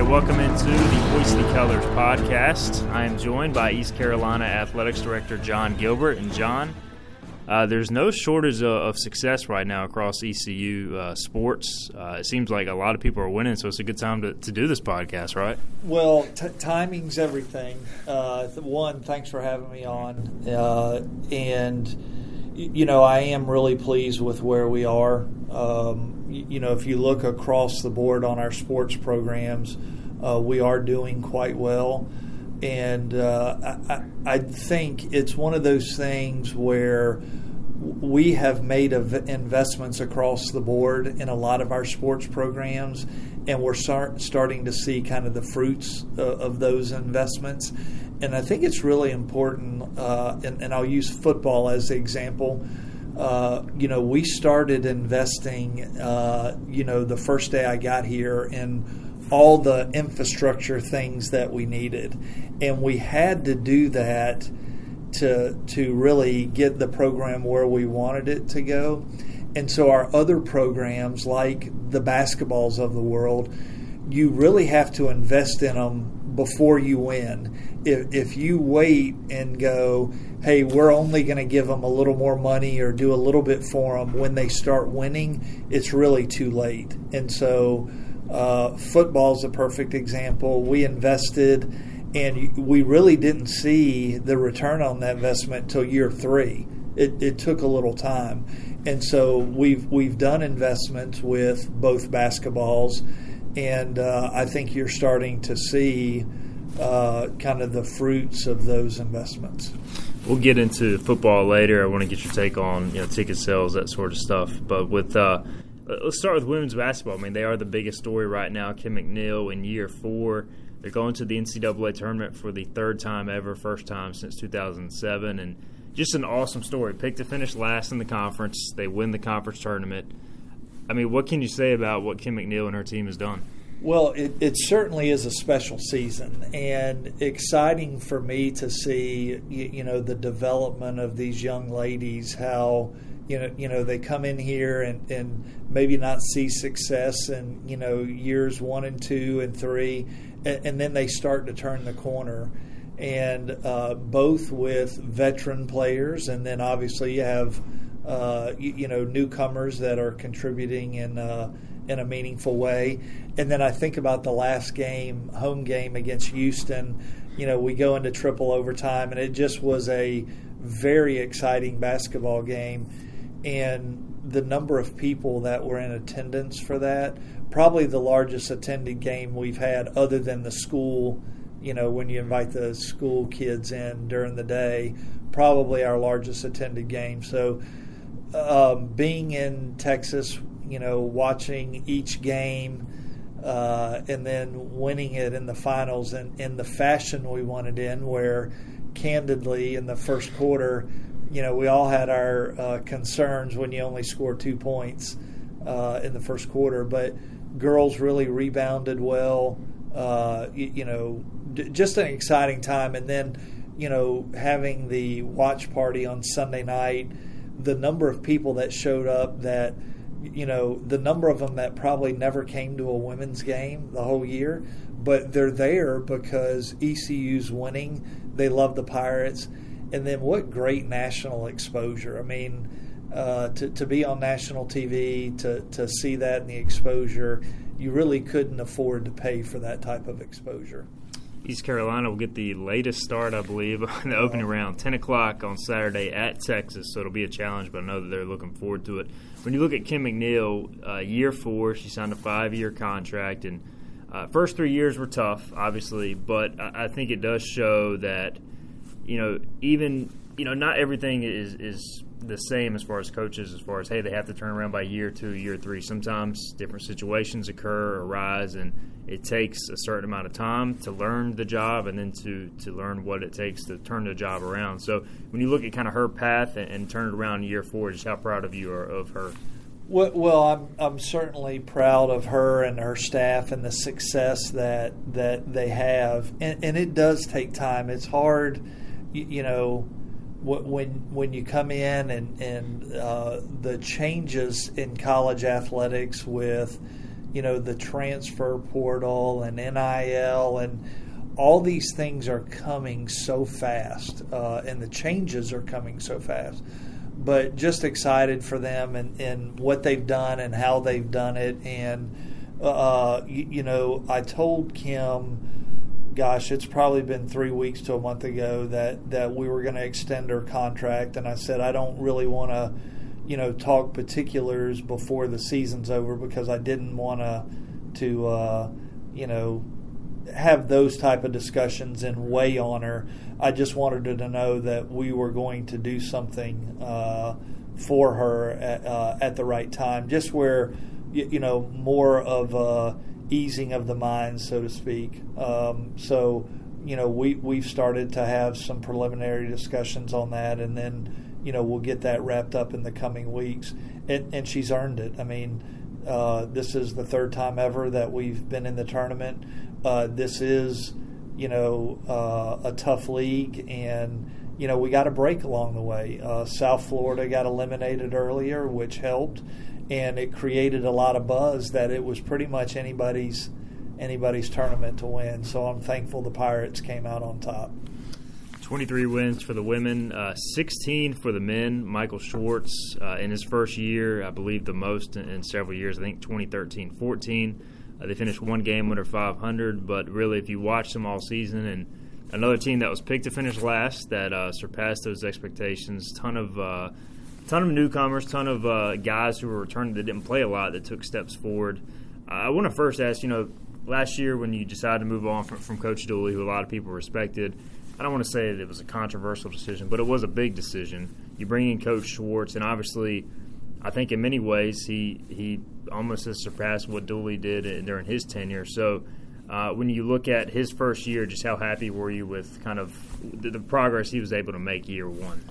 right, welcome into the Hoist the Colours podcast. I am joined by East Carolina Athletics Director Jon Gilbert. And Jon, uh, there's no shortage of, of, success right now across ECU uh, sports. Uh, it seems like a lot of people are winning, so it's a good time to, to do this podcast, right? Well, t- timing's everything. Uh, one, thanks for having me on. Uh, and, you know, I am really pleased with where we are. Um, you know, if you look across the board on our sports programs, uh, we are doing quite well. And uh, I, I, think it's one of those things where we have made investments across the board in a lot of our sports programs, and we're start, starting to see kind of the fruits uh, of those investments. And I think it's really important, uh, and, and I'll use football as the example. Uh, you know, we started investing, uh, you know, the first day I got here in all the infrastructure things that we needed. And we had to do that to, to really get the program where we wanted it to go. And so our other programs, like the basketballs of the world, you really have to invest in them before you win. If, if you wait and go, hey, we're only going to give them a little more money or do a little bit for them when they start winning, it's really too late. And so, uh, football is a perfect example. We invested, and we really didn't see the return on that investment until year three. It, it took a little time, and so we've we've done investments with both basketballs, and uh, I think you're starting to see uh, kind of the fruits of those investments we'll get into football later. I want to get your take on you know ticket sales, that sort of stuff. But with uh, let's start with women's basketball. I mean, they are the biggest story right now. Kim McNeill in year four. They're going to the NCAA tournament for the third time ever, first time since 2007, and just an awesome story. Picked to finish last in the conference. They win the conference tournament. I mean, what can you say about what Kim McNeill and her team has done? Well, it, it, certainly is a special season and exciting for me to see, you, you, know, the development of these young ladies, how, you know, you know they come in here and, and maybe not see success in, you know, years one and two and three, and, and then they start to turn the corner. And uh, both with veteran players, and then obviously you have, uh, you, you, know, newcomers that are contributing in, uh, in a meaningful way. And then I think about the last game, home game against Houston. You know, we go into triple overtime, and it just was a very exciting basketball game. And the number of people that were in attendance for that, probably the largest attended game we've had, other than the school. You know, when you invite the school kids in during the day, probably our largest attended game. So, um, being in Texas you know, watching each game uh, and then winning it in the finals in, in the fashion we wanted in, where candidly in the first quarter, you know, we all had our uh, concerns when you only score two points. uh, in the first quarter. But girls really rebounded well. Uh, you, you, know, d- just an exciting time. And then, you know, having the watch party on Sunday night, the number of people that showed up that, you know, the number of them that probably never came to a women's game the whole year, but they're there because ECU's winning. They love the Pirates. And then what great national exposure. I mean, uh, to, to be on national TV, to, to see that and the exposure, you really couldn't afford to pay for that type of exposure. East Carolina will get the latest start, I believe, in the opening round, 10 o'clock on Saturday at Texas. So it'll be a challenge, but I know that they're looking forward to it. When you look at Kim McNeill, uh, year four, she signed a five year contract. And uh, first three years were tough, obviously, but I, I think it does show that, you know, even, you know, not everything is, is the same as far as coaches, as far as hey, they have to turn around by year two, year three. Sometimes different situations occur, arise, and it takes a certain amount of time to learn the job and then to to learn what it takes to turn the job around. So when you look at kind of her path and, and turn it around year four, just how proud of you are of her. Well, I'm I'm certainly proud of her and her staff and the success that that they have, and, and it does take time. It's hard, you know when when you come in and and uh, the changes in college athletics with you know the transfer portal and NIL and all these things are coming so fast uh, and the changes are coming so fast. But just excited for them and, and what they've done and how they've done it. And uh, you, you know I told Kim gosh, it's probably been three weeks to a month ago that, that we were going to extend her contract. And I said, I don't really want to, you know, talk particulars before the season's over because I didn't want to, to, uh, you know, have those type of discussions and weigh on her. I just wanted her to know that we were going to do something uh, for her at, uh, at, the right time, just where, you, you know, more of a easing of the mind, so to speak. Um, so, you know, we we've started to have some preliminary discussions on that, and then you know we'll get that wrapped up in the coming weeks. And, and she's earned it. I mean, uh, this is the third time ever that we've been in the tournament. Uh, this is, you know, uh, a tough league, and you know we got a break along the way. Uh, South Florida got eliminated earlier, which helped and it created a lot of buzz that it was pretty much anybody's anybody's tournament to win. So I'm thankful the Pirates came out on top. 23 wins for the women, uh, 16 for the men. Michael Schwartz, uh, in his first year, I believe the most in, in several years, I think 2013 14. Uh, they finished one game under 500, but really, if you watch them all season, and another team that was picked to finish last that uh, surpassed those expectations, ton of uh, ton of newcomers, ton of uh, guys who were returning that didn't play a lot that took steps forward. Uh, I want to first ask, you know, last year when you decided to move on from, from Coach Dooley, who a lot of people respected, I don't want to say that it was a controversial decision, but it was a big decision. You bring in Coach Schwartz, and obviously, I think in many ways he he almost has surpassed what Dooley did during his tenure. So. Uh, when you look at his first year, just how happy were you with kind of the, the progress he was able to make year one?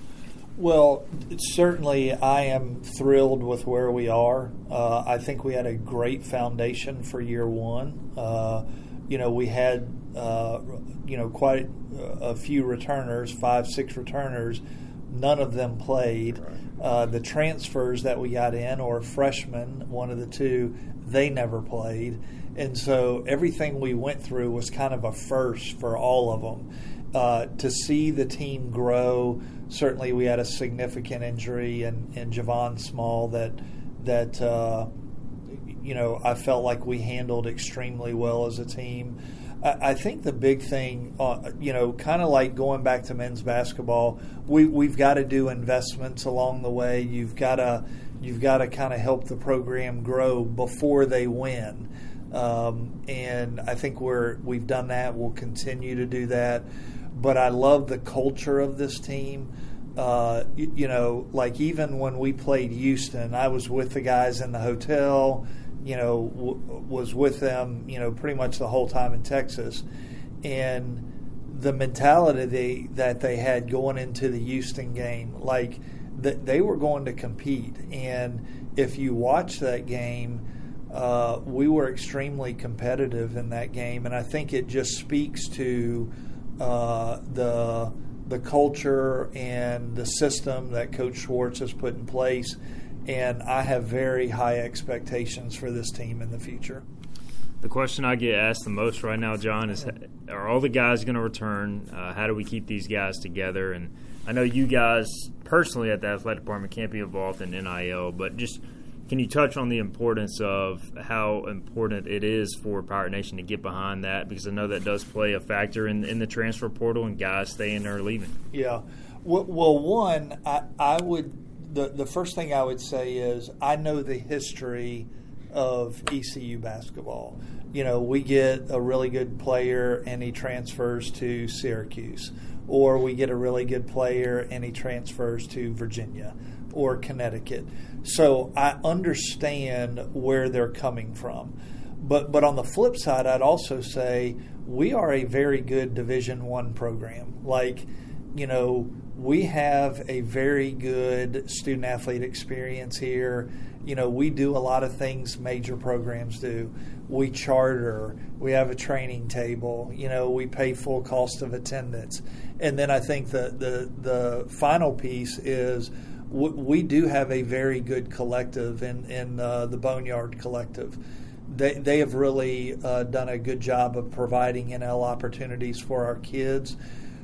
Well, certainly I am thrilled with where we are. Uh, I think we had a great foundation for year one. Uh, you know, we had, uh, you know, quite a few returners, five, six returners. None of them played. Uh, the transfers that we got in, or freshmen, one of the two, they never played. And so everything we went through was kind of a first for all of them. Uh, to see the team grow, certainly we had a significant injury in, in Javon Small that that uh, you know I felt like we handled extremely well as a team. I, I think the big thing, uh, you know, kind of like going back to men's basketball, we we've got to do investments along the way. You've got to you've got to kind of help the program grow before they win. Um, and I think we're we've done that. We'll continue to do that but I love the culture of this team. Uh, you, you, know, like even when we played Houston, I was with the guys in the hotel. You know, w- was with them. You know, pretty much the whole time in Texas, and the mentality they, that they had going into the Houston game, like that they were going to compete. And if you watch that game, uh, we were extremely competitive in that game, and I think it just speaks to uh, the the culture and the system that Coach Schwartz has put in place. And I have very high expectations for this team in the future. The question I get asked the most right now, Jon, is Are all the guys going to return? Uh, how do we keep these guys together? And I know you guys personally at the athletic department can't be involved in NIL, but just can you touch on the importance of how important it is for Pirate Nation to get behind that? Because I know that does play a factor in, in the transfer portal and guys staying or leaving. Yeah. Well, one, I, I would, the, the first thing I would say is I know the history of ECU basketball. You know, we get a really good player and he transfers to Syracuse, or we get a really good player and he transfers to Virginia or Connecticut. So I understand where they're coming from. But but on the flip side, I'd also say we are a very good Division One program. Like, you know, we have a very good student athlete experience here. You know, we do a lot of things major programs do. We charter, we have a training table, you know, we pay full cost of attendance. And then I think the the, the final piece is we do have a very good collective in in uh, the Boneyard Collective. They they have really uh, done a good job of providing NIL opportunities for our kids.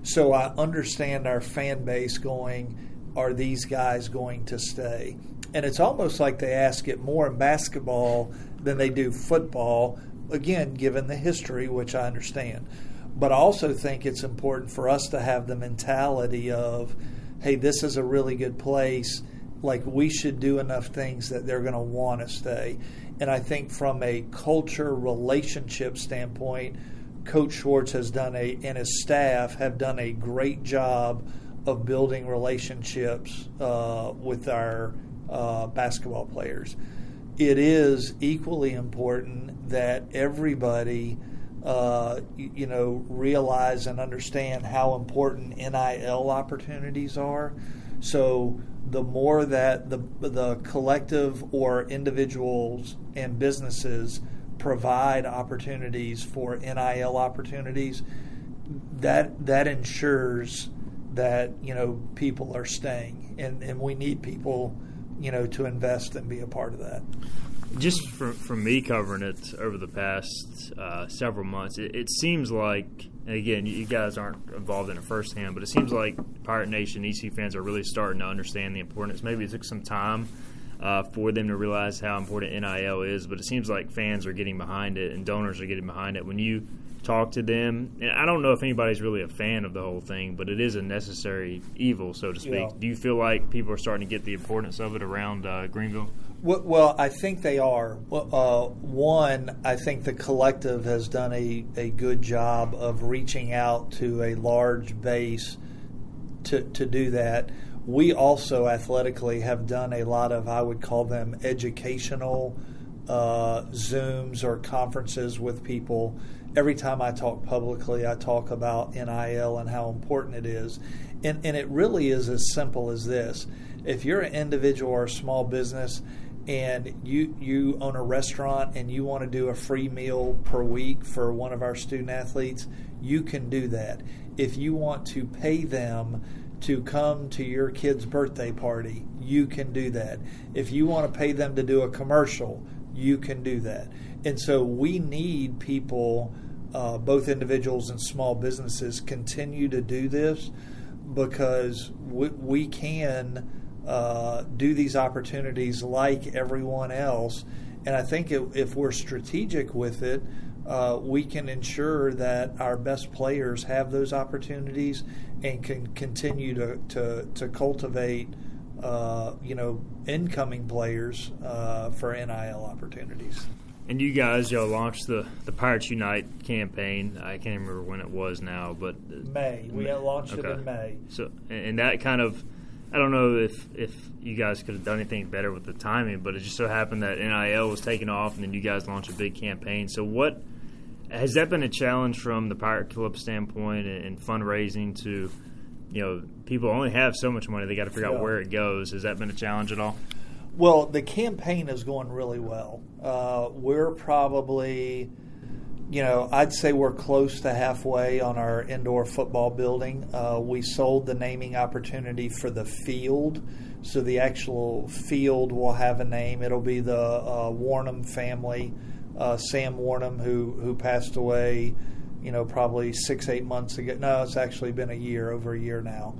So I understand our fan base going, are these guys going to stay? And it's almost like they ask it more in basketball than they do football. Again, given the history, which I understand. But I also think it's important for us to have the mentality of hey, this is a really good place. Like we should do enough things that they're going to want to stay. And I think from a culture relationship standpoint, Coach Schwartz has done a and his staff have done a great job of building relationships uh, with our uh, basketball players. It is equally important that everybody uh, you, you, know, realize and understand how important NIL opportunities are. So the more that the the collective or individuals and businesses provide opportunities for NIL opportunities, that that ensures that you know people are staying, and and we need people, you know, to invest and be a part of that just from, from me covering it over the past uh, several months, it, it, seems like, and again, you guys aren't involved in it firsthand, but it seems like Pirate Nation EC fans are really starting to understand the importance. Maybe it took some time uh, for them to realize how important NIL is, but it seems like fans are getting behind it and donors are getting behind it. When you talk to them, and I don't know if anybody's really a fan of the whole thing, but it is a necessary evil, so to speak. Yeah. Do you feel like people are starting to get the importance of it around uh, Greenville? Well, I think they are. Uh, one, I think the collective has done a, a good job of reaching out to a large base to, to do that. We also athletically have done a lot of, I would call them educational uh, Zooms or conferences with people. Every time I talk publicly, I talk about NIL and how important it is. And, and it really is as simple as this if you're an individual or a small business, and you you own a restaurant and you want to do a free meal per week for one of our student athletes, you can do that. If you want to pay them to come to your kid's birthday party, you can do that. If you want to pay them to do a commercial, you can do that. And so we need people, uh, both individuals and small businesses, continue to do this because we, we can uh, do these opportunities like everyone else. And I think if, if we're strategic with it, uh, we can ensure that our best players have those opportunities and can continue to, to, to cultivate, uh, you know, incoming players uh, for NIL opportunities. And you guys, y'all launched the, the Pirates Unite campaign. I can't remember when it was now, but May. We launched okay. it in May. So, and that kind of I don't know if if you guys could have done anything better with the timing, but it just so happened that NIL was taking off, and then you guys launched a big campaign. So, what has that been a challenge from the Pirate Club standpoint and, fundraising to you know, people only have so much money; they got to figure Yeah. out where it goes. Has that been a challenge at all? Well, the campaign is going really well. Uh, we're probably, you know, I'd say we're close to halfway on our indoor football building. Uh, we sold the naming opportunity for the field, so the actual field will have a name. It'll be the uh, Warnham family, uh, Sam Warnham, who who passed away, you know, probably six eight months ago. No, it's actually been a year, over a year now.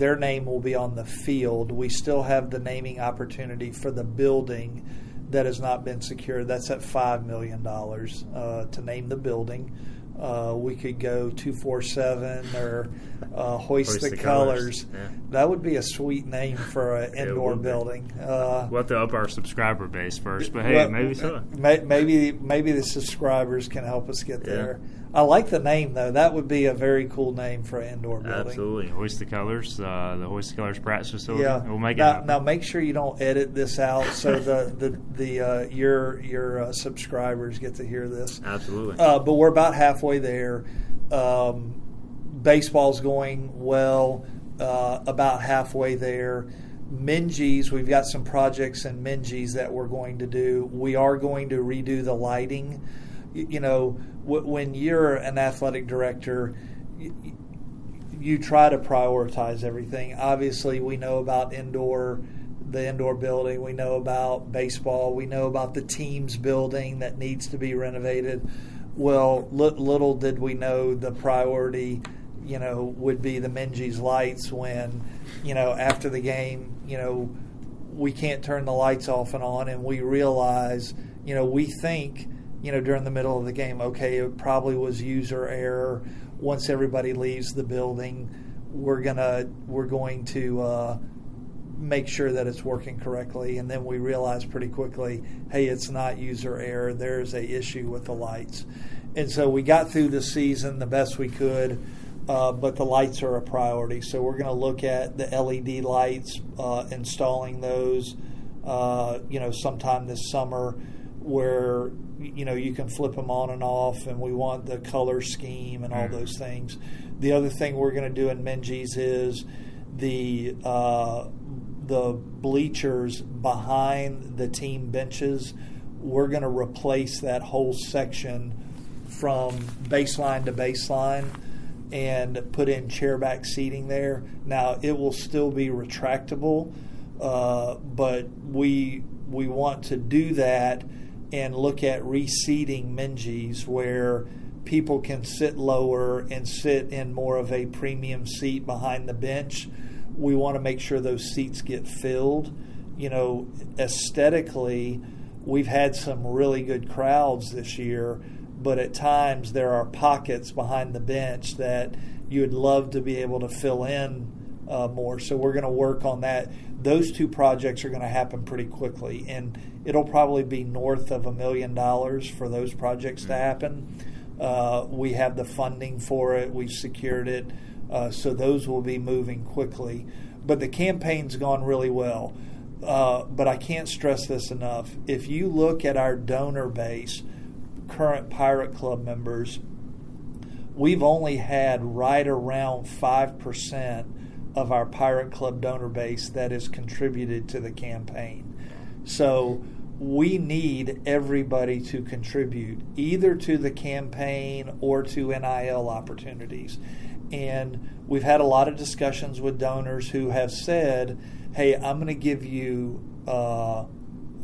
Their name will be on the field. We still have the naming opportunity for the building that has not been secured. That's at $5 million uh, to name the building. Uh, we could go 247 or uh, hoist, Hoist the, the colors. Colours, yeah. That would be a sweet name for an indoor building. Uh, We'll have to up our subscriber base first, but hey, well, maybe so. may- Maybe maybe the subscribers can help us get Yeah. there. I like the name though. That would be a very cool name for an indoor building. Absolutely, hoist the colors, uh, the hoist the colors practice facility. Yeah, we'll make it now, happen. now make sure you don't edit this out so the the the uh, your your uh, subscribers get to hear this. Absolutely. Uh, but we're about halfway there. Um, baseball's going well, uh, about halfway there. Minges, we've got some projects in Minges that we're going to do. We are going to redo the lighting. You know, when you're an athletic director, you try to prioritize everything. Obviously, we know about indoor, the indoor building. We know about baseball. We know about the teams building that needs to be renovated. Well, li- little did we know the priority, you know, would be the Minges lights when, you know, after the game, you know, we can't turn the lights off and on, and we realize, you know, we think, you know, during the middle of the game, okay, it probably was user error. Once everybody leaves the building, we're gonna we're going to uh, make sure that it's working correctly, and then we realize pretty quickly, hey, it's not user error. There's a issue with the lights, and so we got through the season the best we could. Uh, but the lights are a priority, so we're going to look at the LED lights, uh, installing those, uh, you know, sometime this summer, where you know you can flip them on and off, and we want the color scheme and all those things. The other thing we're going to do in Minges is the uh, the bleachers behind the team benches. We're going to replace that whole section from baseline to baseline and put in chairback seating there. Now it will still be retractable, uh, but we we want to do that and look at reseating Minges where people can sit lower and sit in more of a premium seat behind the bench. We want to make sure those seats get filled. You know, aesthetically, we've had some really good crowds this year, but at times there are pockets behind the bench that you would love to be able to fill in uh, more. So we're going to work on that. Those two projects are going to happen pretty quickly, and it'll probably be north of a million dollars for those projects to happen. Uh, we have the funding for it. We've secured it, uh, so those will be moving quickly. But the campaign's gone really well. Uh, but I can't stress this enough. If you look at our donor base, current Pirate Club members, we've only had right around 5% of our Pirate Club donor base that has contributed to the campaign. So we need everybody to contribute either to the campaign or to NIL opportunities. And we've had a lot of discussions with donors who have said, hey, I'm going to give you, uh,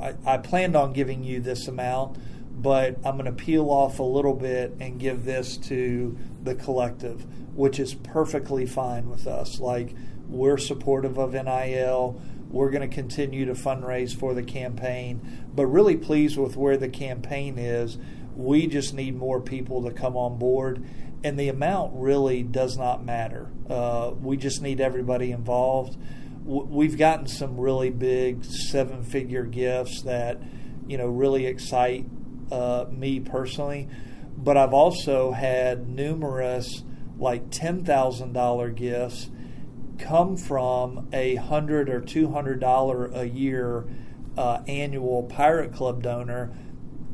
I, I planned on giving you this amount, but I'm going to peel off a little bit and give this to the collective, which is perfectly fine with us. Like, we're supportive of NIL. We're going to continue to fundraise for the campaign, but really pleased with where the campaign is. We just need more people to come on board, and the amount really does not matter. Uh, we just need everybody involved. We've gotten some really big seven figure gifts that, you know, really excite uh, me personally, but I've also had numerous like $10,000 gifts come from a hundred or two hundred dollar a year uh, annual Pirate Club donor,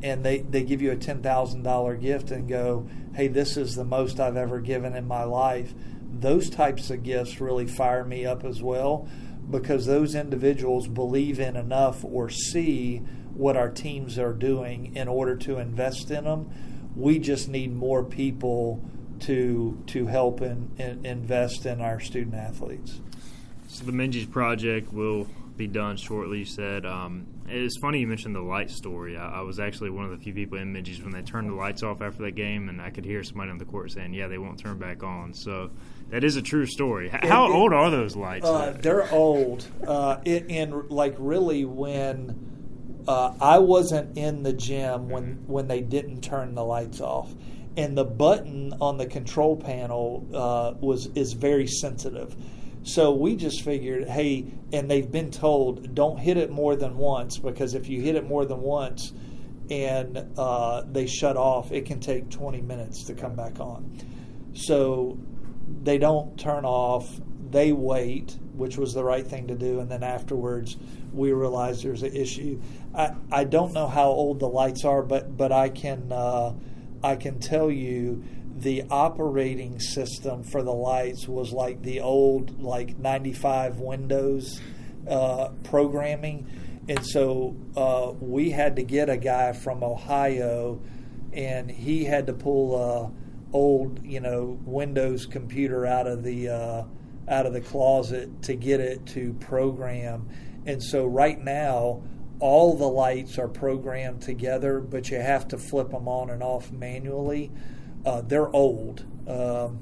and they they give you a ten thousand dollar gift and go, hey, this is the most I've ever given in my life. those types of gifts really fire me up as well because those individuals believe in enough or see what our teams are doing in order to invest in them. We just need more people to to help and invest in our student athletes. So the Minges project will be done shortly. You said um, it's funny you mentioned the light story. I, I, was actually one of the few people in Minges when they turned the lights off after that game, and I could hear somebody on the court saying, "Yeah, they won't turn back on." So that is a true story. How it, old are those lights? Uh, they're old, uh, it, and like really when uh, I wasn't in the gym when when they didn't turn the lights off, and the button on the control panel uh, was is very sensitive. So we just figured, hey, and they've been told don't hit it more than once because if you hit it more than once and uh, they shut off, it can take 20 minutes to come back on. So they don't turn off, they wait, which was the right thing to do, and then afterwards we realized there's an issue. I, I don't know how old the lights are, but but I can uh, I can tell you the operating system for the lights was like the old like 95 Windows uh, programming, and so uh, we had to get a guy from Ohio, and he had to pull a old you know Windows computer out of the uh, out of the closet to get it to program, and so right now all the lights are programmed together, but you have to flip them on and off manually. Uh, they're old, um,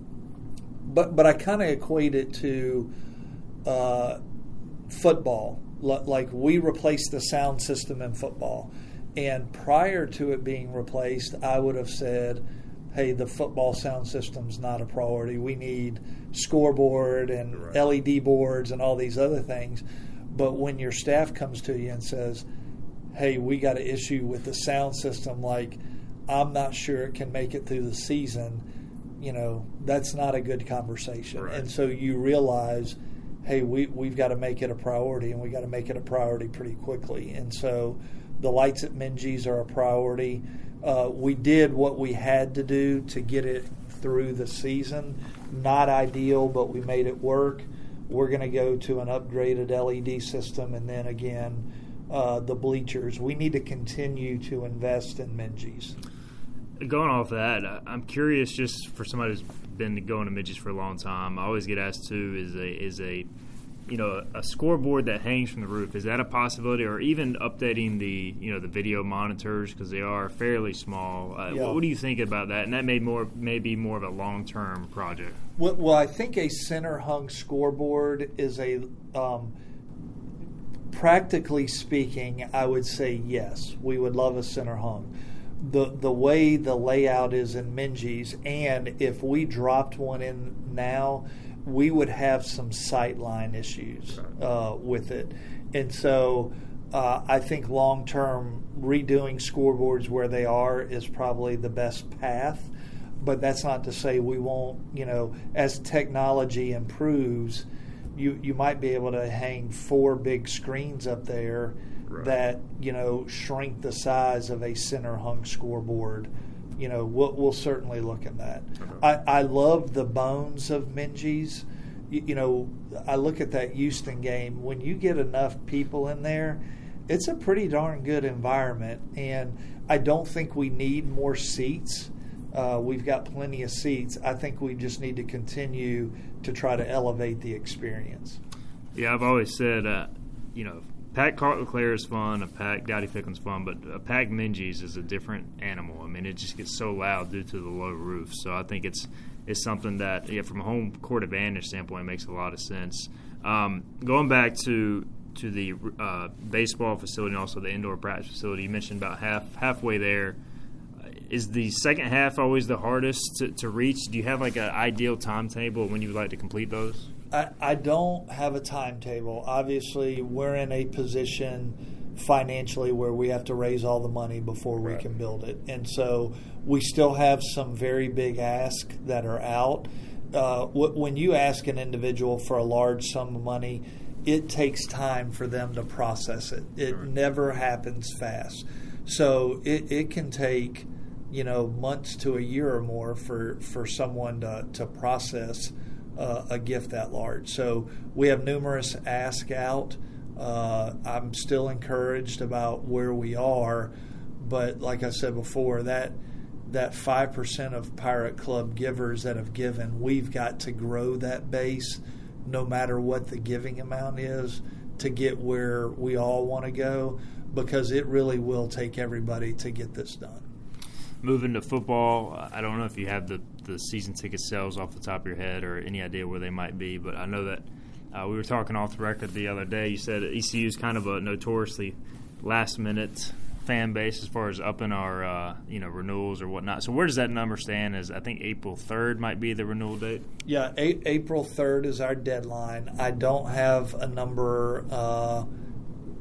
but but I kind of equate it to uh, football. L- like we replaced the sound system in football, and prior to it being replaced, I would have said, "Hey, the football sound system's not a priority. We need scoreboard and right. LED boards and all these other things." But when your staff comes to you and says, "Hey, we got an issue with the sound system," like I'm not sure it can make it through the season, you know, that's not a good conversation. Right. And so you realize, hey, we, we've got to make it a priority and we got to make it a priority pretty quickly. And so the lights at Minges are a priority. Uh, we did what we had to do to get it through the season. Not ideal, but we made it work. We're going to go to an upgraded LED system and then again, uh, the bleachers. We need to continue to invest in Minges going off that, I'm curious just for somebody who's been going to Minges for a long time. I always get asked too is a is a you know a scoreboard that hangs from the roof is that a possibility? Or even updating the you know the video monitors because they are fairly small. Uh, yeah. what, what, do you think about that? And that may more may be more of a long term project. Well, well, i think a center hung scoreboard is a um, practically speaking i would say yes. We would love a center hung the the way the layout is in Minges, and if we dropped one in now, we would have some sightline issues uh, with it, and so. Uh, I think long term redoing scoreboards where they are is probably the best path, but that's not to say we won't. You know, as technology improves, you you might be able to hang four big screens up there right. that you know shrink the size of a center hung scoreboard. You know, we'll, we'll certainly look at that. Uh-huh. I, I love the bones of Minges. You, you know, I look at that Houston game. When you get enough people in there, it's a pretty darn good environment. And I don't think we need more seats. Uh, we've got plenty of seats. I think we just need to continue to try to elevate the experience. Yeah, I've always said, uh, you know, Pack Clark-LeClair is fun. A pack Dowdy Ficklen is fun, but a pack Minges is a different animal. I mean, it just gets so loud due to the low roof. So I think it's it's something that, yeah, from a home court advantage standpoint, makes a lot of sense. Um, going back to to the uh, baseball facility and also the indoor practice facility, you mentioned about half halfway there. Is the second half always the hardest to, to reach? Do you have like an ideal timetable when you would like to complete those? I, I don't have a timetable. Obviously, we're in a position financially where we have to raise all the money before we can build it. And so we still have some very big asks that are out. Uh, when you ask an individual for a large sum of money, it takes time for them to process it. It right. never happens fast. So it, it can take, you know, months to a year or more for, for someone to, to process uh, a gift that large. So we have numerous ask out. Uh, I'm still encouraged about where we are, but like I said before, that that five percent of Pirate Club givers that have given, we've got to grow that base, no matter what the giving amount is, to get where we all want to go, because it really will take everybody to get this done. Moving to football, I don't know if you have the the season ticket sales off the top of your head or any idea where they might be, but I know that uh, we were talking off the record the other day. You said ECU is kind of a notoriously last minute fan base as far as upping our uh, you know renewals or whatnot. So where does that number stand? As I think April third might be the renewal date. Yeah, a- April third is our deadline. I don't have a number, uh,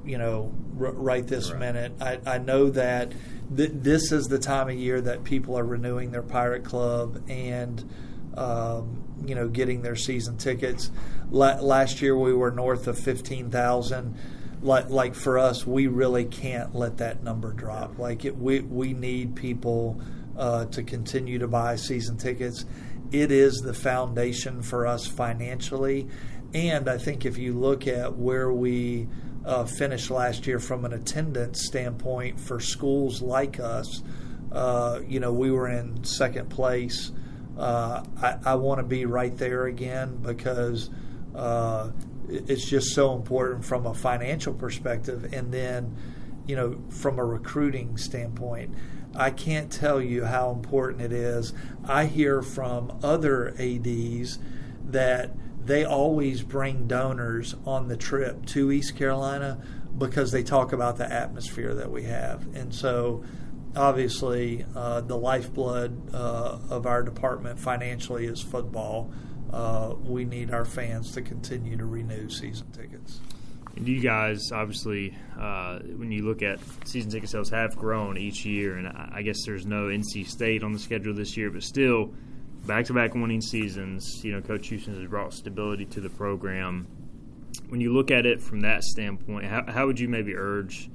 you know, r- right this right. minute. I, I know that th- this is the time of year that people are renewing their Pirate Club and. Um, you know, getting their season tickets. La- last year we were north of fifteen thousand like like for us, we really can't let that number drop. Like it, we we need people uh, to continue to buy season tickets. It is the foundation for us financially, and I think if you look at where we uh, finished last year from an attendance standpoint for schools like us, uh, you know, we were in second place. Uh, I, I want to be right there again because uh, it's just so important from a financial perspective and then you know from a recruiting standpoint. I can't tell you how important it is. I hear from other ads that they always bring donors on the trip to east carolina because they talk about the atmosphere that we have. And so obviously uh, the lifeblood uh, of our department financially is football. Uh, we need our fans to continue to renew season tickets. And you guys, obviously, uh, when you look at season ticket sales, have grown each year, and I guess there's no NC State on the schedule this year, but still, back-to-back winning seasons. You know, Coach Houston has brought stability to the program. When you look at it from that standpoint, how, how would you maybe urge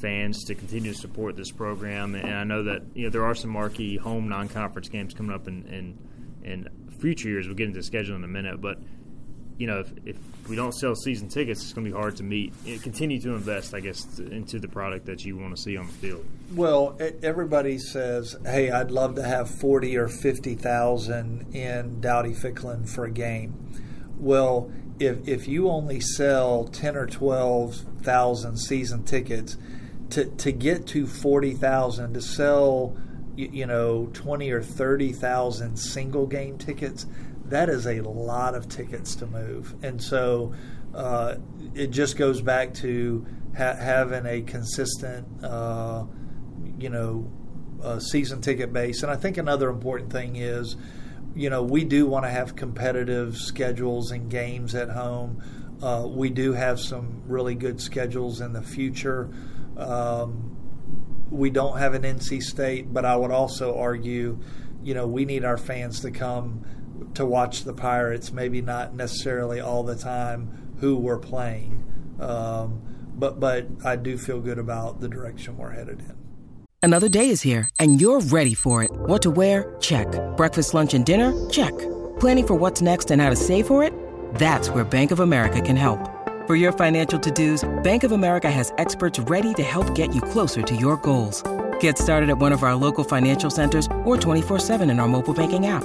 fans to continue to support this program? And I know that you know there are some marquee home non-conference games coming up in in, in future years. We'll get into the schedule in a minute, but you know, if, if we don't sell season tickets, it's going to be hard to meet. Eh, continue to invest, I guess, into the product that you want to see on the field. Well, everybody says, "Hey, I'd love to have forty or fifty thousand in Dowdy Ficklen for a game." Well, if if you only sell ten or twelve thousand season tickets, to to get to forty thousand to sell you, know, 20 or 30,000 single game tickets, that is a lot of tickets to move. And so uh, it just goes back to ha- having a consistent, uh, you know, uh, season ticket base. And I think another important thing is, you know, we do want to have competitive schedules and games at home. Uh, we do have some really good schedules in the future. Um, we don't have an NC State, but I would also argue, you know, we need our fans to come to watch the Pirates. Maybe not necessarily all the time who we're playing, um, but but I do feel good about the direction we're headed in. Another day is here, and you're ready for it. What to wear? Check. Breakfast, lunch, and dinner? Check. Planning for what's next and how to save for it? That's where Bank of America can help. For your financial to-dos, Bank of America has experts ready to help get you closer to your goals. Get started at one of our local financial centers or 24-7 in our mobile banking app.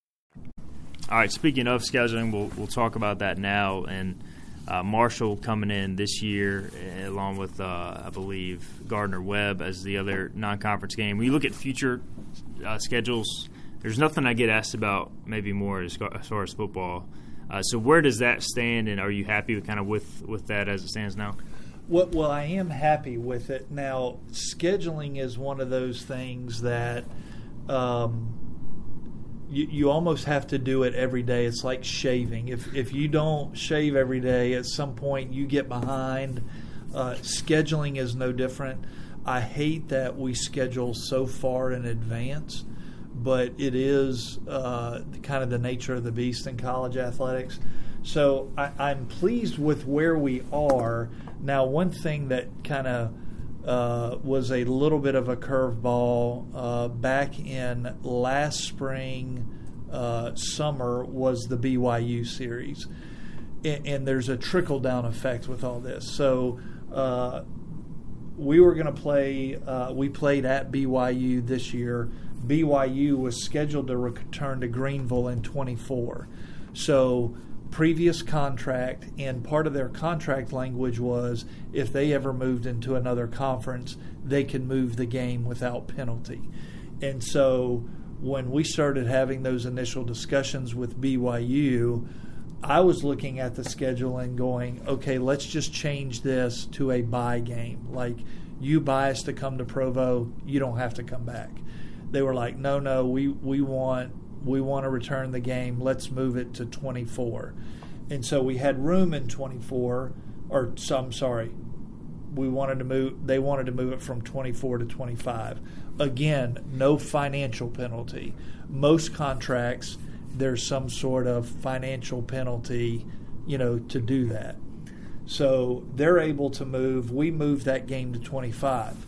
All right. Speaking of scheduling, we'll we'll talk about that now. And uh, Marshall coming in this year, uh, along with uh, I believe Gardner Webb as the other non-conference game. When you look at future uh, schedules, there's nothing I get asked about maybe more as, as far as football. Uh, so where does that stand, and are you happy with kind of with with that as it stands now? Well, well, I am happy with it. Now, scheduling is one of those things that um, you, you almost have to do it every day. It's like shaving. If if you don't shave every day, at some point you get behind. Uh, scheduling is no different. I hate that we schedule so far in advance, but it is uh, kind of the nature of the beast in college athletics. So I, I'm pleased with where we are. Now, one thing that kind of uh, was a little bit of a curveball uh, back in last spring, uh, summer was the BYU series. And, and there's a trickle down effect with all this. So uh, we were going to play, uh, we played at BYU this year. BYU was scheduled to return to Greenville in 24. So previous contract, and part of their contract language was if they ever moved into another conference, they could move the game without penalty. And so when we started having those initial discussions with BYU, I was looking at the schedule and going, okay, let's just change this to a buy game. Like, you buy us to come to Provo, you don't have to come back. They were like, no, no, we, we want we want to return the game. Let's move it to 24. And so we had room in 24, or so, I'm sorry, we wanted to move. They wanted to move it from 24 to 25. Again, no financial penalty. Most contracts, there's some sort of financial penalty, you know, to do that. So they're able to move. We moved that game to 25.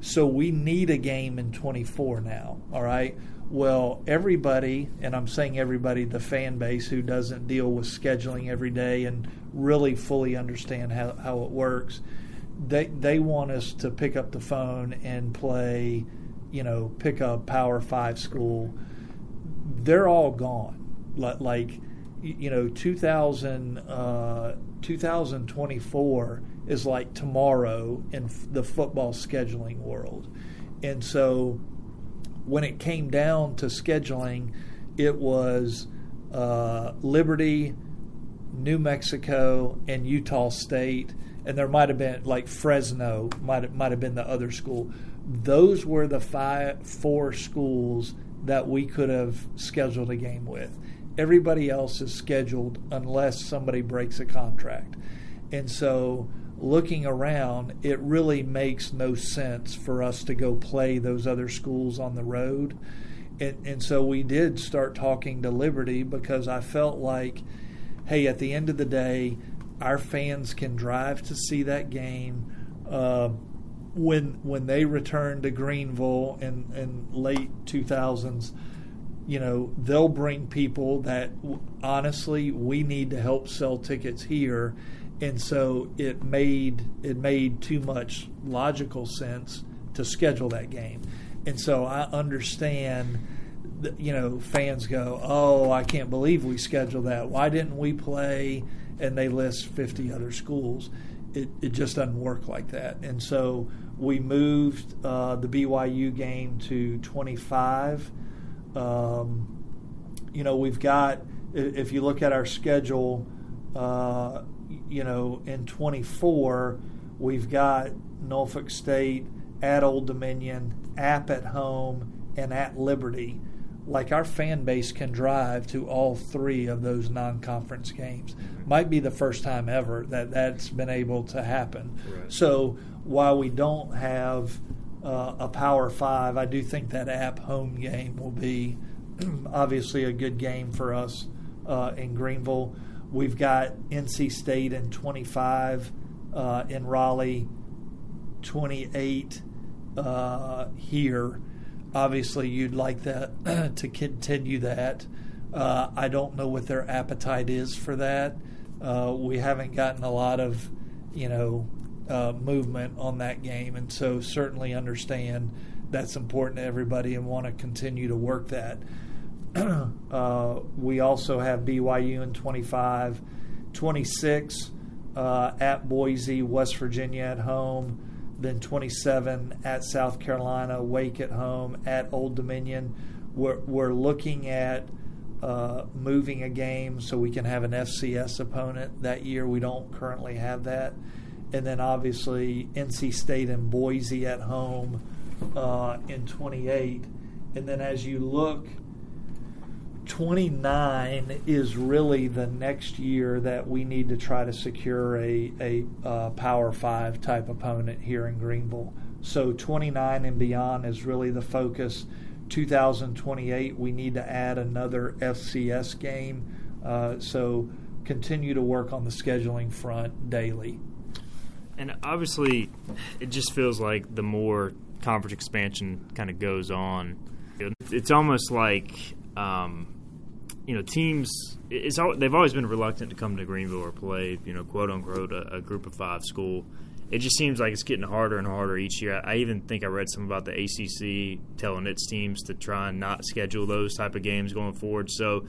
So we need a game in 24 now. All right. Well, everybody, and I'm saying everybody, the fan base who doesn't deal with scheduling every day and really fully understand how, how it works, they they want us to pick up the phone and play, you know, pick up Power Five school. They're all gone. Like, you know, 2000, uh, 2024 is like tomorrow in the football scheduling world. And so when it came down to scheduling, it was uh, Liberty, New Mexico, and Utah State, and there might have been like Fresno might have, might have been the other school. Those were the five four schools that we could have scheduled a game with. Everybody else is scheduled unless somebody breaks a contract, and so looking around, it really makes no sense for us to go play those other schools on the road. And, and so we did start talking to Liberty because I felt like, hey, at the end of the day, our fans can drive to see that game. Uh, when when they return to Greenville in, in late 2000s, you know, they'll bring people that honestly we need to help sell tickets here and so it made it made too much logical sense to schedule that game. And so I understand that, you know fans go, "Oh, I can't believe we scheduled that. Why didn't we play?" And they list 50 other schools. It it just doesn't work like that. And so we moved uh, the BYU game to 25. Um, you know, we've got if you look at our schedule. Uh, you know, in 24, we've got Norfolk State at Old Dominion, App at home, and at Liberty. Like our fan base can drive to all three of those non conference games. Might be the first time ever that that's been able to happen. Right. So while we don't have uh, a Power Five, I do think that App home game will be obviously a good game for us uh, in Greenville. We've got NC State in 25, uh, in Raleigh, 28 uh, here. Obviously, you'd like that to continue that. Uh, I don't know what their appetite is for that. Uh, we haven't gotten a lot of, you know, uh, movement on that game, and so certainly understand that's important to everybody and want to continue to work that. Uh, we also have BYU in 25, 26 uh, at Boise, West Virginia at home, then 27 at South Carolina, Wake at home, at Old Dominion. We're, we're looking at uh, moving a game so we can have an FCS opponent that year. We don't currently have that. and then obviously NC State and Boise at home uh, in 28. And then as you look, 29 is really the next year that we need to try to secure a, a uh, Power Five type opponent here in Greenville. So 29 and beyond is really the focus. 2028, we need to add another FCS game. Uh, so continue to work on the scheduling front daily. And obviously, it just feels like the more conference expansion kind of goes on, it's almost like um, you know teams. It's they've always been reluctant to come to Greenville or play you know quote unquote a, a group of five school. It just seems like it's getting harder and harder each year. I even think I read some about the ACC telling its teams to try and not schedule those type of games going forward. So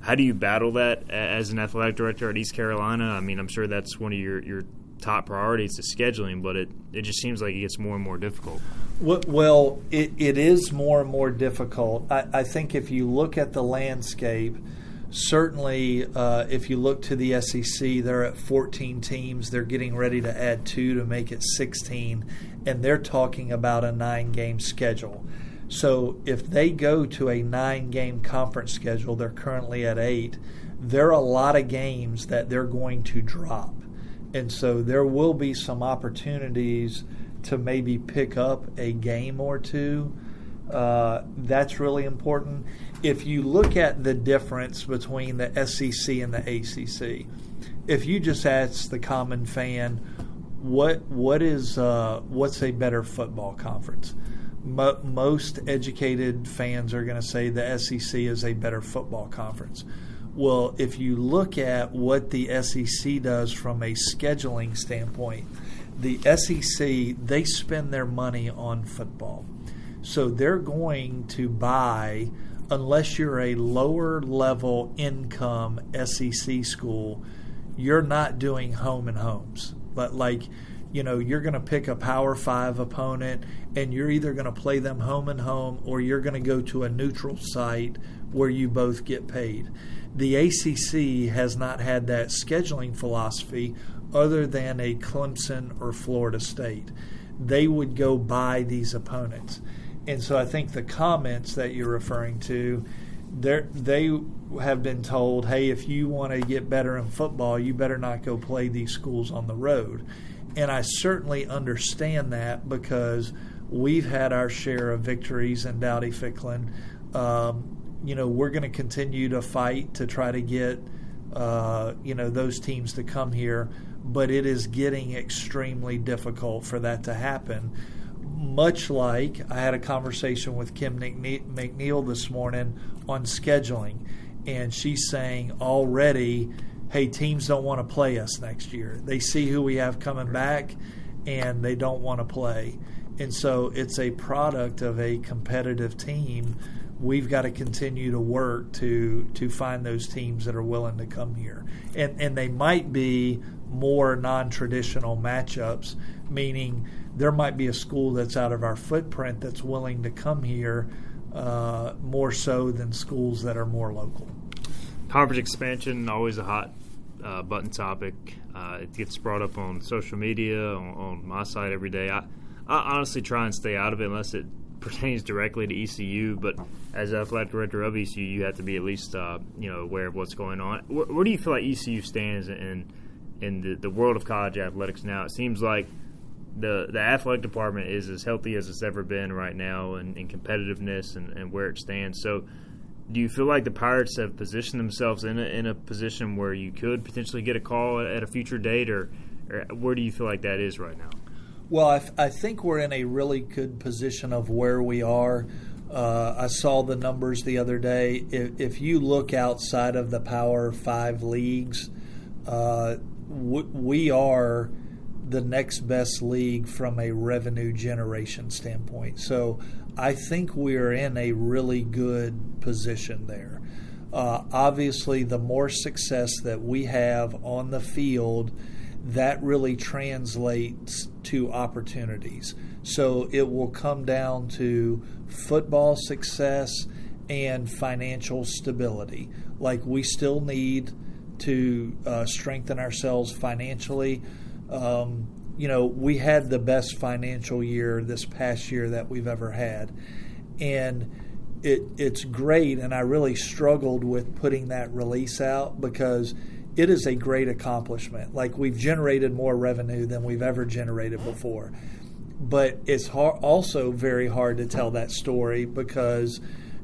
how do you battle that as an athletic director at East Carolina? I mean, I'm sure that's one of your, your top priorities to scheduling, but it, it just seems like it gets more and more difficult. Well, it, it is more and more difficult. I, I think if you look at the landscape, certainly uh, if you look to the SEC, they're at 14 teams. They're getting ready to add two to make it 16, and they're talking about a nine game schedule. So if they go to a nine game conference schedule, they're currently at eight, there are a lot of games that they're going to drop. And so there will be some opportunities to maybe pick up a game or two. Uh, that's really important. If you look at the difference between the SEC and the ACC, if you just ask the common fan, what what is uh, what's a better football conference? Mo- most educated fans are going to say the SEC is a better football conference. Well, if you look at what the SEC does from a scheduling standpoint, the SEC, they spend their money on football. So they're going to buy, unless you're a lower level income SEC school, you're not doing home and homes. But like, you know, you're going to pick a Power Five opponent and you're either going to play them home and home or you're going to go to a neutral site where you both get paid the ACC has not had that scheduling philosophy other than a Clemson or Florida State. They would go buy these opponents. And so I think the comments that you're referring to, they have been told, hey, if you want to get better in football, you better not go play these schools on the road. And I certainly understand that because we've had our share of victories in Dowdy-Ficklen. Um, you know, we're going to continue to fight to try to get, uh, you know, those teams to come here, but it is getting extremely difficult for that to happen. Much like I had a conversation with Kim McNeill this morning on scheduling, and she's saying already, hey, teams don't want to play us next year. They see who we have coming back, and they don't want to play. And so it's a product of a competitive team we've got to continue to work to to find those teams that are willing to come here, and and they might be more non-traditional matchups, meaning there might be a school that's out of our footprint that's willing to come here uh, more so than schools that are more local. Conference expansion always a hot uh, button topic. Uh, it gets brought up on social media, on, on my site every day. I, I honestly try and stay out of it unless it pertains directly to ECU, but as athletic director of ECU, you have to be at least uh, you know aware of what's going on. Where, where, do you feel like ECU stands in in the, the world of college athletics now? It seems like the the athletic department is as healthy as it's ever been right now, in, in competitiveness and, and where it stands. So. Do you feel like the Pirates have positioned themselves in a, in a position where you could potentially get a call at a future date, or, or where do you feel like that is right now? Well, I, I think we're in a really good position of where we are. Uh, I saw the numbers the other day. If, if, you look outside of the Power Five leagues, uh, w- we are the next best league from a revenue generation standpoint. So I think we're in a really good position there. Uh, obviously, the more success that we have on the field, that really translates to opportunities. So it will come down to football success and financial stability. Like we still need to uh, strengthen ourselves financially. Um, you know, we had the best financial year this past year that we've ever had. And it, it's great, and I really struggled with putting that release out because it is a great accomplishment. Like we've generated more revenue than we've ever generated before. But it's hard, also very hard to tell that story because,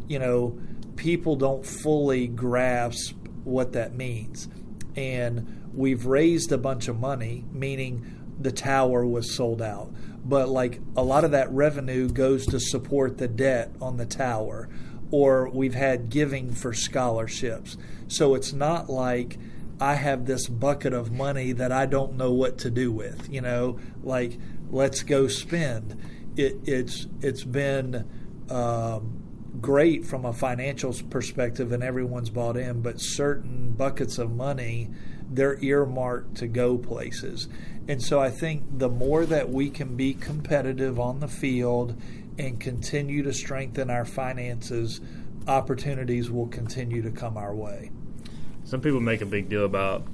you know, people don't fully grasp what that means. And we've raised a bunch of money, meaning the tower was sold out. But like a lot of that revenue goes to support the debt on the tower, or we've had giving for scholarships. So it's not like I have this bucket of money that I don't know what to do with. You know, like let's go spend. It, it's it's been um, great from a financial perspective, and everyone's bought in. But certain buckets of money, they're earmarked to go places. And so I think the more that we can be competitive on the field and continue to strengthen our finances, opportunities will continue to come our way. Some people make a big deal about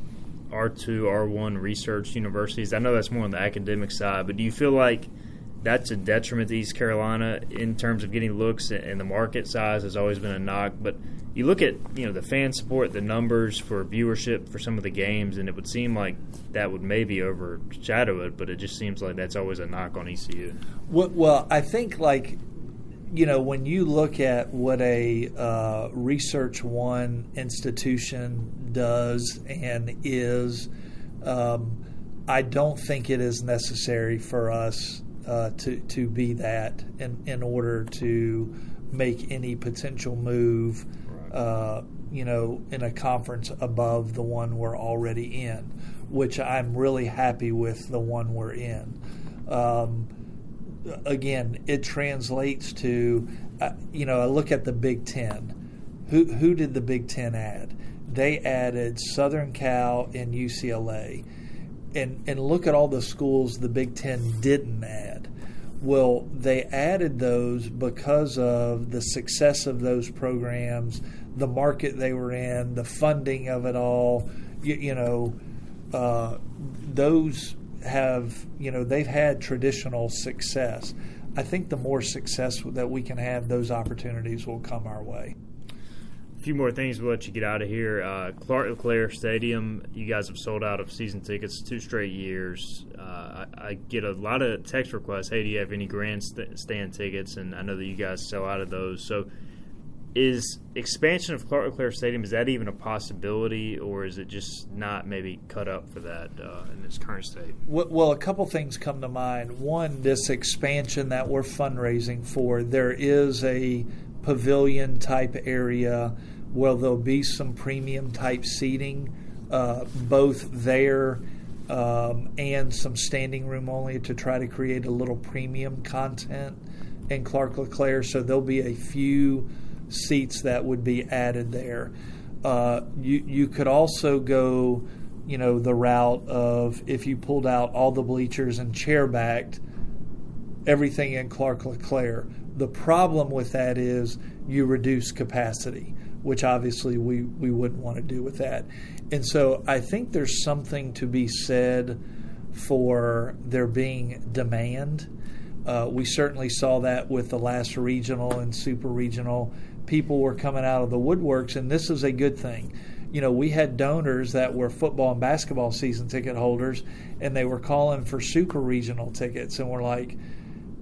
R2, R1 research universities. I know that's more on the academic side, but do you feel like that's a detriment to East Carolina in terms of getting looks and the market size has always been a knock. But you look at you know the fan support, the numbers for viewership for some of the games, and it would seem like that would maybe overshadow it. But it just seems like that's always a knock on ECU. Well, well I think like you know when you look at what a uh, Research One institution does and is. Um, I don't think it is necessary for us uh, to to be that in in order to make any potential move, uh, you know, in a conference above the one we're already in, which I'm really happy with the one we're in. Um, again, it translates to, uh, you know, I look at the Big Ten. Who who did the Big Ten add? They added Southern Cal and UCLA and and look at all the schools the Big Ten didn't add. Well, they added those because of the success of those programs, the market they were in, the funding of it all. You, you know, uh, those have you know they've had traditional success. I think the more success that we can have, those opportunities will come our way A few more things we'll let you get out of here. Uh, Clark LeClair Stadium, you guys have sold out of season tickets two straight years. Uh, I, I, get a lot of text requests. Hey, do you have any grandstand tickets? And I know that you guys sell out of those. So, is expansion of Clark LeClair Stadium is that even a possibility, or is it just not maybe cut up for that uh, in its current state? Well, a couple things come to mind. One, this expansion that we're fundraising for. There is a pavilion type area well, there'll be some premium type seating, uh, both there um, and some standing room only to try to create a little premium content in Clark LeClair. So there'll be a few seats that would be added there. Uh, you you could also go, you know, the route of if you pulled out all the bleachers and chair backed everything in Clark LeClair. The problem with that is you reduce capacity which obviously we, we wouldn't want to do with that. And so I think there's something to be said for there being demand. Uh, we certainly saw that with the last regional and super regional. People were coming out of the woodworks, and this is a good thing. You know, we had donors that were football and basketball season ticket holders, and they were calling for super regional tickets, and we're like,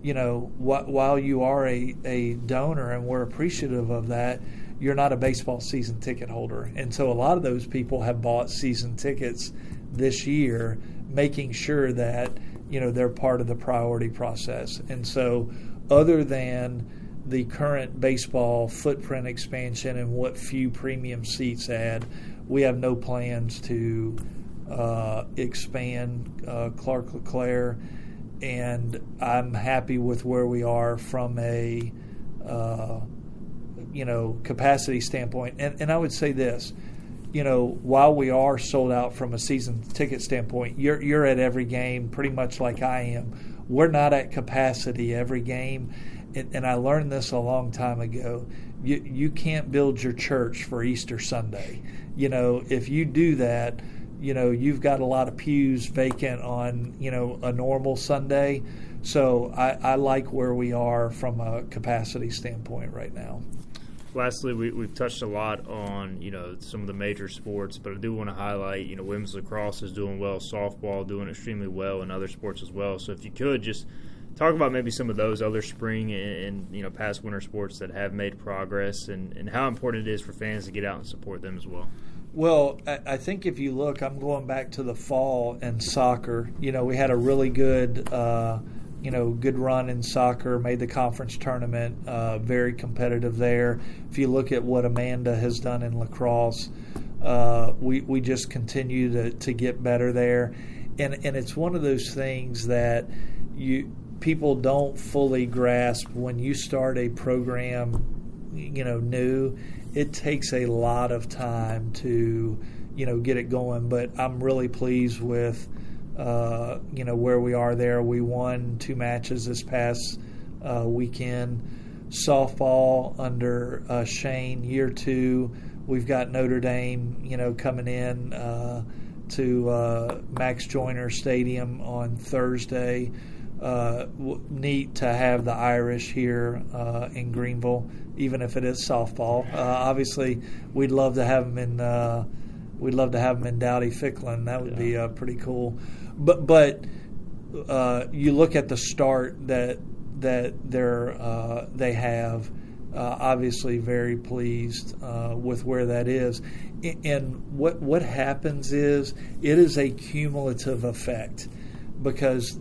you know, wh- while you are a, a donor and we're appreciative of that, you're not a baseball season ticket holder. And so a lot of those people have bought season tickets this year, making sure that, you know, they're part of the priority process. And so other than the current baseball footprint expansion and what few premium seats add, we have no plans to uh, expand uh, Clark LeClair. And I'm happy with where we are from a uh, you know capacity standpoint. And and I would say this, you know, while we are sold out from a season ticket standpoint, you're you're at every game pretty much like I am. We're not at capacity every game, and, I learned this a long time ago. You you can't build your church for Easter Sunday. You know, if you do that, you know, you've got a lot of pews vacant on, you know, a normal Sunday. So I, I like where we are from a capacity standpoint right now. Lastly, we, we've touched a lot on you know some of the major sports, but I do want to highlight you know women's lacrosse is doing well, softball doing extremely well, and other sports as well. So if you could just talk about maybe some of those other spring and, and, you know past winter sports that have made progress and, and how important it is for fans to get out and support them as well. Well, I think if you look, I'm going back to the fall and soccer. You know, we had a really good, uh, you know, good run in soccer. Made the conference tournament, uh, very competitive there. If you look at what Amanda has done in lacrosse, uh, we we just continue to to get better there, and and it's one of those things that you people don't fully grasp when you start a program, you know, new. It takes a lot of time to, you know, get it going. But I'm really pleased with, uh, you know, where we are there. We won two matches this past uh, weekend. Softball under uh, Shane, year two. We've got Notre Dame, you know, coming in uh, to uh, Max Joyner Stadium on Thursday uh, neat to have the Irish here uh, in Greenville, even if it is softball. Uh, obviously, we'd love to have them in. Uh, we'd love to have them in Dowdy Ficklen. That would yeah. be uh, pretty cool. But but uh, you look at the start that that they're they have. obviously, very pleased with where that is, and what what happens is it is a cumulative effect because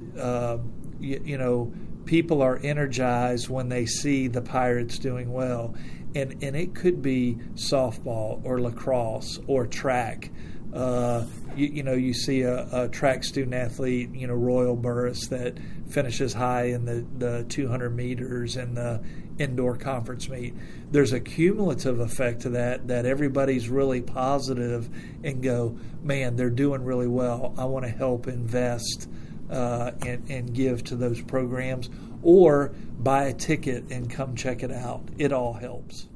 you, you know, people are energized when they see the Pirates doing well. And, and it could be softball or lacrosse or track. Uh, you, you, know, you see a, a, track student athlete, you know, Royal Burris that finishes high in the, the 200 meters and the indoor conference meet. There's a cumulative effect to that, that everybody's really positive and go, man, they're doing really well. I want to help invest uh, and, and give to those programs, or buy a ticket and come check it out. It all helps.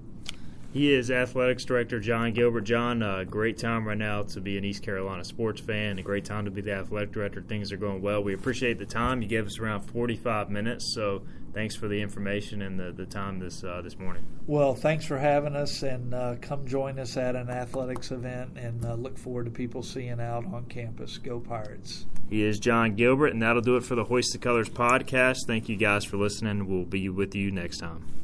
He is athletics director Jon Gilbert. Jon, uh, great time right now to be an East Carolina sports fan. A great time to be the athletic director. Things are going well. We appreciate the time. You gave us around 45 minutes, so thanks for the information and the, the time this uh, this morning. Well, thanks for having us, and uh, come join us at an athletics event. And uh, look forward to people seeing out on campus. Go Pirates! He is Jon Gilbert, and that'll do it for the Hoist the Colours podcast. Thank you guys for listening. We'll be with you next time.